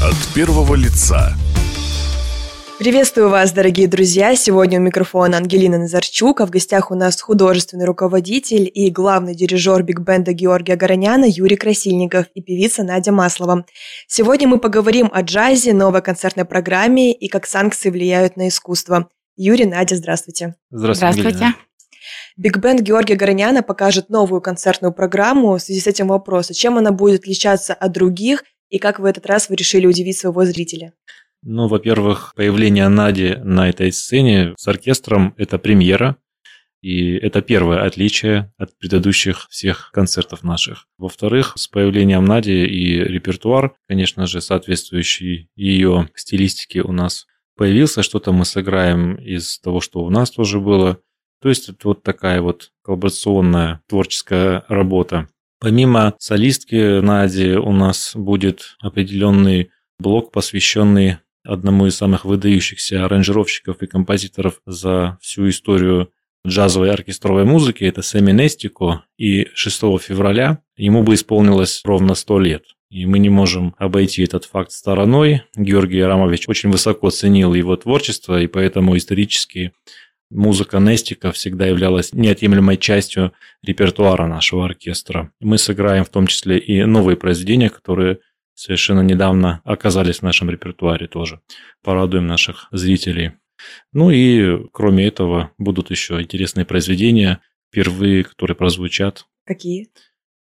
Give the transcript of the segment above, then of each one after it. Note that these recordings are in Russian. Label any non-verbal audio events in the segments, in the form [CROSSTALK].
От первого лица. Приветствую вас, дорогие друзья! Сегодня у микрофона Ангелина Назарчук, а в гостях у нас художественный руководитель и главный дирижер биг-бенда Георгия Гороняна Юрий Красильников и певица Надя Маслова. Сегодня мы поговорим о джазе, новой концертной программе и как санкции влияют на искусство. Юрий, Надя, здравствуйте. Здравствуйте. здравствуйте. Биг-бенд Георгия Гороняна покажет новую концертную программу. В связи с этим вопрос, чем она будет отличаться от других и как в этот раз вы решили удивить своего зрителя? Ну, во-первых, появление Нади на этой сцене с оркестром – это премьера, и это первое отличие от предыдущих всех концертов наших. Во-вторых, с появлением Нади и репертуар, конечно же, соответствующий ее стилистике у нас появился, что-то мы сыграем из того, что у нас тоже было. То есть это вот такая вот коллаборационная творческая работа. Помимо солистки Нади у нас будет определенный блок, посвященный одному из самых выдающихся аранжировщиков и композиторов за всю историю джазовой оркестровой музыки, это Сэмми Нестико, и 6 февраля ему бы исполнилось ровно 100 лет. И мы не можем обойти этот факт стороной. Георгий Рамович очень высоко ценил его творчество, и поэтому исторически музыка Нестика всегда являлась неотъемлемой частью репертуара нашего оркестра. Мы сыграем в том числе и новые произведения, которые совершенно недавно оказались в нашем репертуаре тоже. Порадуем наших зрителей. Ну и кроме этого будут еще интересные произведения, впервые, которые прозвучат. Какие?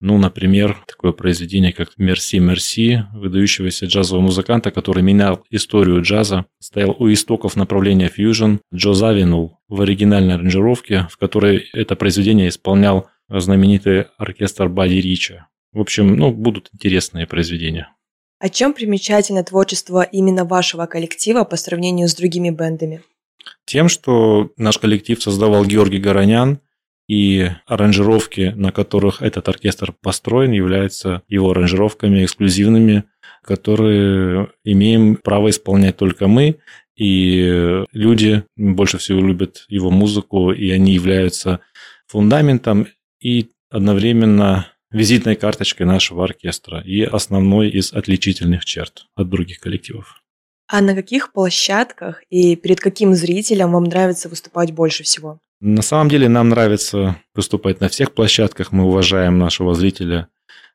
Ну, например, такое произведение, как «Мерси, мерси», выдающегося джазового музыканта, который менял историю джаза, стоял у истоков направления фьюжн, Джо Завинул в оригинальной аранжировке, в которой это произведение исполнял знаменитый оркестр Бадди Рича. В общем, ну, будут интересные произведения. О чем примечательно творчество именно вашего коллектива по сравнению с другими бендами? Тем, что наш коллектив создавал Георгий Горонян, и аранжировки, на которых этот оркестр построен, являются его аранжировками эксклюзивными, которые имеем право исполнять только мы, и люди больше всего любят его музыку, и они являются фундаментом и одновременно визитной карточкой нашего оркестра и основной из отличительных черт от других коллективов. А на каких площадках и перед каким зрителем вам нравится выступать больше всего? На самом деле нам нравится выступать на всех площадках, мы уважаем нашего зрителя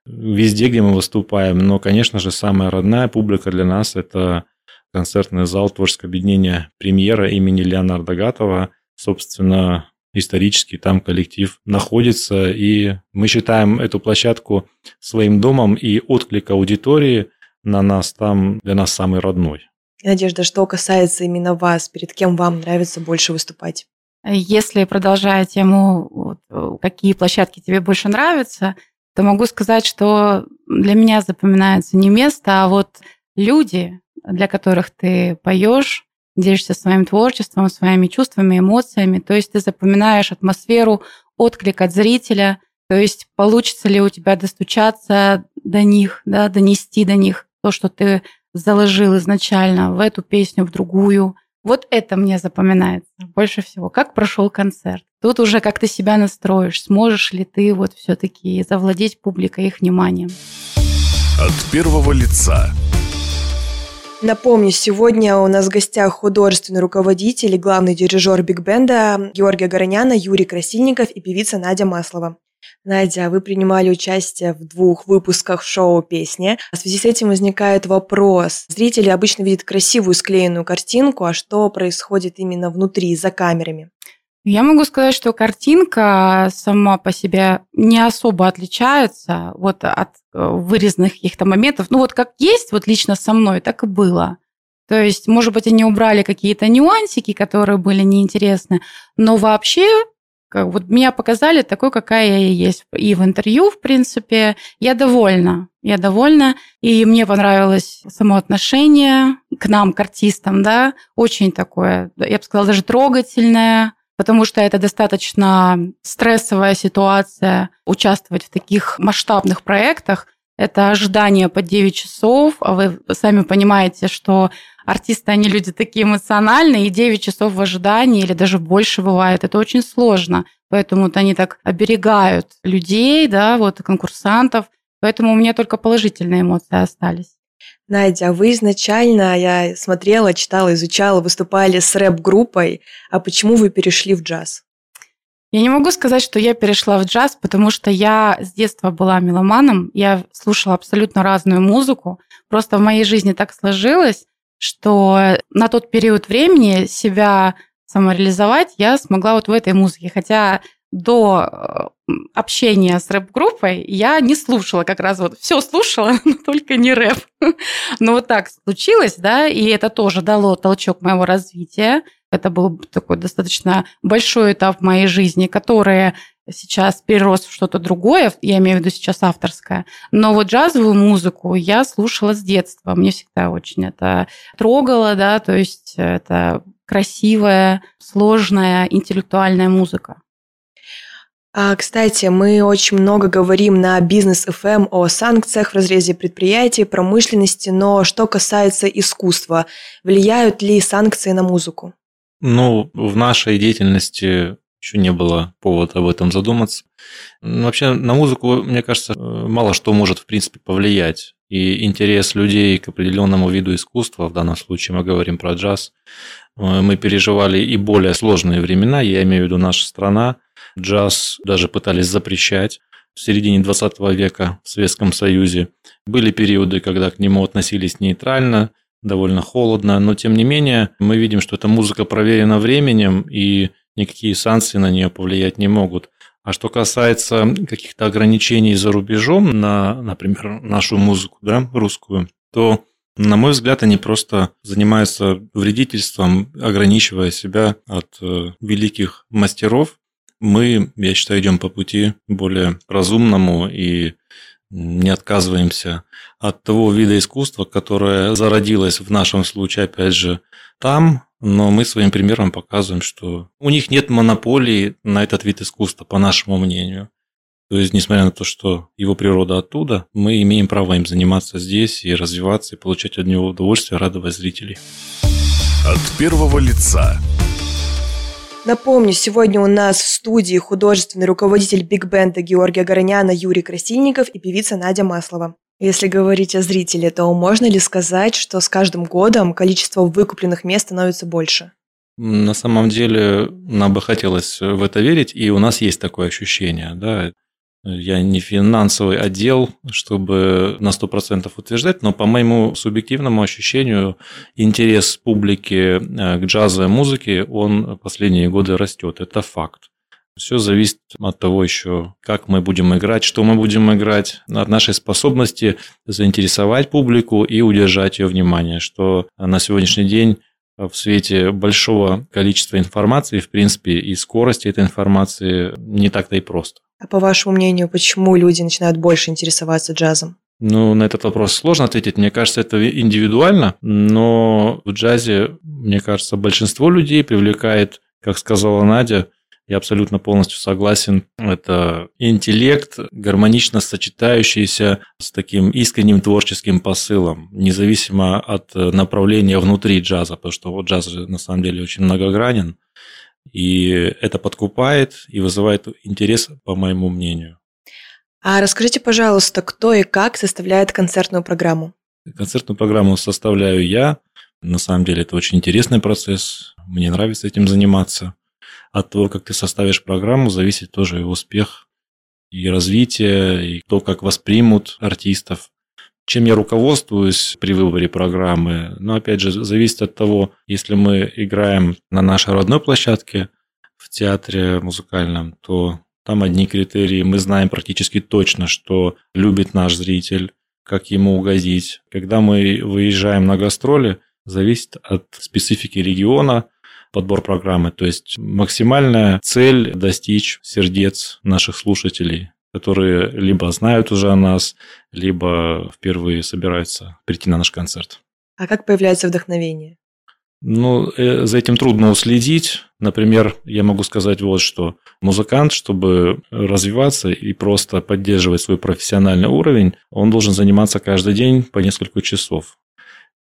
везде, где мы выступаем, но, конечно же, самая родная публика для нас – это концертный зал творческого объединения «Премьера» имени Леонарда Гатова. Собственно, исторически там коллектив находится, и мы считаем эту площадку своим домом, и отклик аудитории на нас там для нас самый родной. Надежда, что касается именно вас, перед кем вам нравится больше выступать? Если продолжая тему, вот, какие площадки тебе больше нравятся, то могу сказать, что для меня запоминается не место, а вот люди, для которых ты поешь, делишься своим творчеством, своими чувствами, эмоциями. То есть ты запоминаешь атмосферу, отклик от зрителя. То есть получится ли у тебя достучаться до них, да, донести до них то, что ты заложил изначально в эту песню, в другую. Вот это мне запоминается больше всего. Как прошел концерт. Тут уже как ты себя настроишь. Сможешь ли ты вот все-таки завладеть публикой их вниманием. От первого лица. Напомню, сегодня у нас в гостях художественный руководитель и главный дирижер биг-бенда Георгия Гороняна Юрий Красильников и певица Надя Маслова. Надя, вы принимали участие в двух выпусках шоу «Песни». В связи с этим возникает вопрос. Зрители обычно видят красивую склеенную картинку, а что происходит именно внутри, за камерами? Я могу сказать, что картинка сама по себе не особо отличается вот от э, вырезанных каких-то моментов. Ну вот как есть, вот лично со мной, так и было. То есть, может быть, они убрали какие-то нюансики, которые были неинтересны, но вообще как, вот меня показали такой, какая я есть. И в интервью, в принципе, я довольна. Я довольна. И мне понравилось само отношение к нам, к артистам, да, очень такое, я бы сказала, даже трогательное, потому что это достаточно стрессовая ситуация участвовать в таких масштабных проектах. Это ожидание по 9 часов, а вы сами понимаете, что артисты, они люди такие эмоциональные, и 9 часов в ожидании или даже больше бывает, это очень сложно. Поэтому вот они так оберегают людей, да, вот конкурсантов. Поэтому у меня только положительные эмоции остались. Надя, а вы изначально, я смотрела, читала, изучала, выступали с рэп-группой. А почему вы перешли в джаз? Я не могу сказать, что я перешла в джаз, потому что я с детства была меломаном, я слушала абсолютно разную музыку. Просто в моей жизни так сложилось, что на тот период времени себя самореализовать я смогла вот в этой музыке. Хотя до э, общения с рэп-группой я не слушала как раз вот все слушала, [LAUGHS] но только не рэп. Но вот так случилось, да, и это тоже дало толчок моего развития. Это был такой достаточно большой этап в моей жизни, который сейчас перерос в что-то другое, я имею в виду сейчас авторское. Но вот джазовую музыку я слушала с детства. Мне всегда очень это трогало, да, то есть это красивая, сложная, интеллектуальная музыка. А, кстати, мы очень много говорим на бизнес FM о санкциях в разрезе предприятий, промышленности, но что касается искусства, влияют ли санкции на музыку? Ну, в нашей деятельности еще не было повода об этом задуматься. Вообще на музыку, мне кажется, мало что может, в принципе, повлиять. И интерес людей к определенному виду искусства, в данном случае мы говорим про джаз, мы переживали и более сложные времена, я имею в виду наша страна. Джаз даже пытались запрещать в середине 20 века в Советском Союзе. Были периоды, когда к нему относились нейтрально, довольно холодно, но тем не менее мы видим, что эта музыка проверена временем, и никакие санкции на нее повлиять не могут. А что касается каких-то ограничений за рубежом на, например, нашу музыку, да, русскую, то, на мой взгляд, они просто занимаются вредительством, ограничивая себя от э, великих мастеров. Мы, я считаю, идем по пути более разумному и не отказываемся от того вида искусства, которое зародилось в нашем случае, опять же, там, но мы своим примером показываем, что у них нет монополии на этот вид искусства, по нашему мнению. То есть, несмотря на то, что его природа оттуда, мы имеем право им заниматься здесь и развиваться, и получать от него удовольствие, радовать зрителей. От первого лица Напомню, сегодня у нас в студии художественный руководитель биг-бенда Георгия Гороняна Юрий Красильников и певица Надя Маслова. Если говорить о зрителе, то можно ли сказать, что с каждым годом количество выкупленных мест становится больше? На самом деле, нам бы хотелось в это верить, и у нас есть такое ощущение. Да? Я не финансовый отдел, чтобы на 100% утверждать, но по моему субъективному ощущению интерес публики э, к джазовой музыке, он последние годы растет. Это факт. Все зависит от того еще, как мы будем играть, что мы будем играть, от нашей способности заинтересовать публику и удержать ее внимание, что на сегодняшний день в свете большого количества информации, в принципе, и скорости этой информации не так-то и просто. А по вашему мнению, почему люди начинают больше интересоваться джазом? Ну, на этот вопрос сложно ответить. Мне кажется, это индивидуально, но в джазе, мне кажется, большинство людей привлекает, как сказала Надя, я абсолютно полностью согласен. Это интеллект, гармонично сочетающийся с таким искренним творческим посылом, независимо от направления внутри джаза, потому что вот джаз на самом деле очень многогранен. И это подкупает и вызывает интерес, по моему мнению. А расскажите, пожалуйста, кто и как составляет концертную программу? Концертную программу составляю я. На самом деле это очень интересный процесс. Мне нравится этим заниматься. От того, как ты составишь программу, зависит тоже и успех, и развитие, и то, как воспримут артистов чем я руководствуюсь при выборе программы. Но опять же, зависит от того, если мы играем на нашей родной площадке в театре музыкальном, то там одни критерии. Мы знаем практически точно, что любит наш зритель, как ему угодить. Когда мы выезжаем на гастроли, зависит от специфики региона, подбор программы. То есть максимальная цель достичь сердец наших слушателей которые либо знают уже о нас, либо впервые собираются прийти на наш концерт. А как появляется вдохновение? Ну, э, за этим трудно уследить. Например, я могу сказать вот что. Музыкант, чтобы развиваться и просто поддерживать свой профессиональный уровень, он должен заниматься каждый день по несколько часов.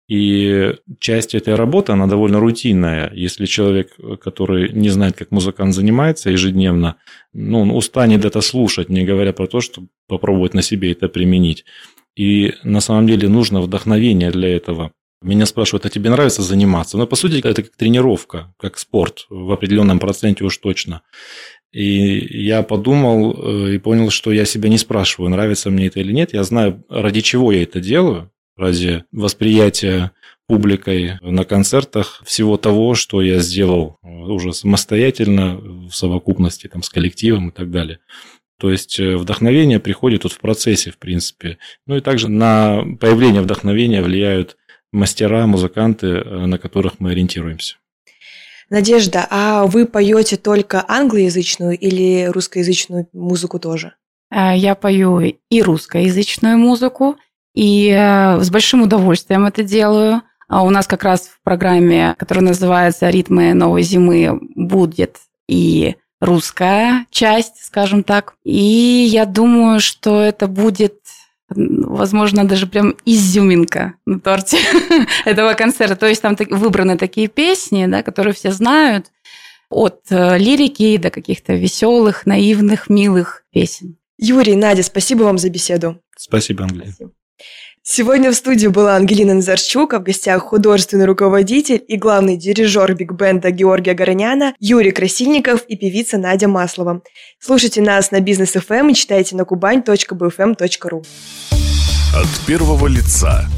И часть этой работы, она довольно рутинная. Если человек, который не знает, как музыкант занимается ежедневно, ну, он устанет это слушать, не говоря про то, чтобы попробовать на себе это применить. И на самом деле нужно вдохновение для этого. Меня спрашивают, а тебе нравится заниматься? Ну, по сути это как тренировка, как спорт, в определенном проценте уж точно. И я подумал э, и понял, что я себя не спрашиваю, нравится мне это или нет. Я знаю, ради чего я это делаю, ради восприятия публикой на концертах всего того, что я сделал уже самостоятельно, в совокупности там, с коллективом и так далее. То есть э, вдохновение приходит вот в процессе, в принципе. Ну и также на появление вдохновения влияют мастера, музыканты, э, на которых мы ориентируемся. Надежда, а вы поете только англоязычную или русскоязычную музыку тоже? Э, я пою и русскоязычную музыку, и э, с большим удовольствием это делаю. А у нас как раз в программе, которая называется «Ритмы новой зимы», будет и русская часть, скажем так. И я думаю, что это будет возможно, даже прям изюминка на торте [LAUGHS] этого концерта. То есть там выбраны такие песни, да, которые все знают, от э, лирики до каких-то веселых, наивных, милых песен. Юрий, Надя, спасибо вам за беседу. Спасибо, Ангелина. Спасибо. Сегодня в студии была Ангелина Назарчук, а в гостях художественный руководитель и главный дирижер биг-бенда Георгия Гороняна Юрий Красильников и певица Надя Маслова. Слушайте нас на Бизнес ФМ и читайте на kuban.bfm.ru От первого лица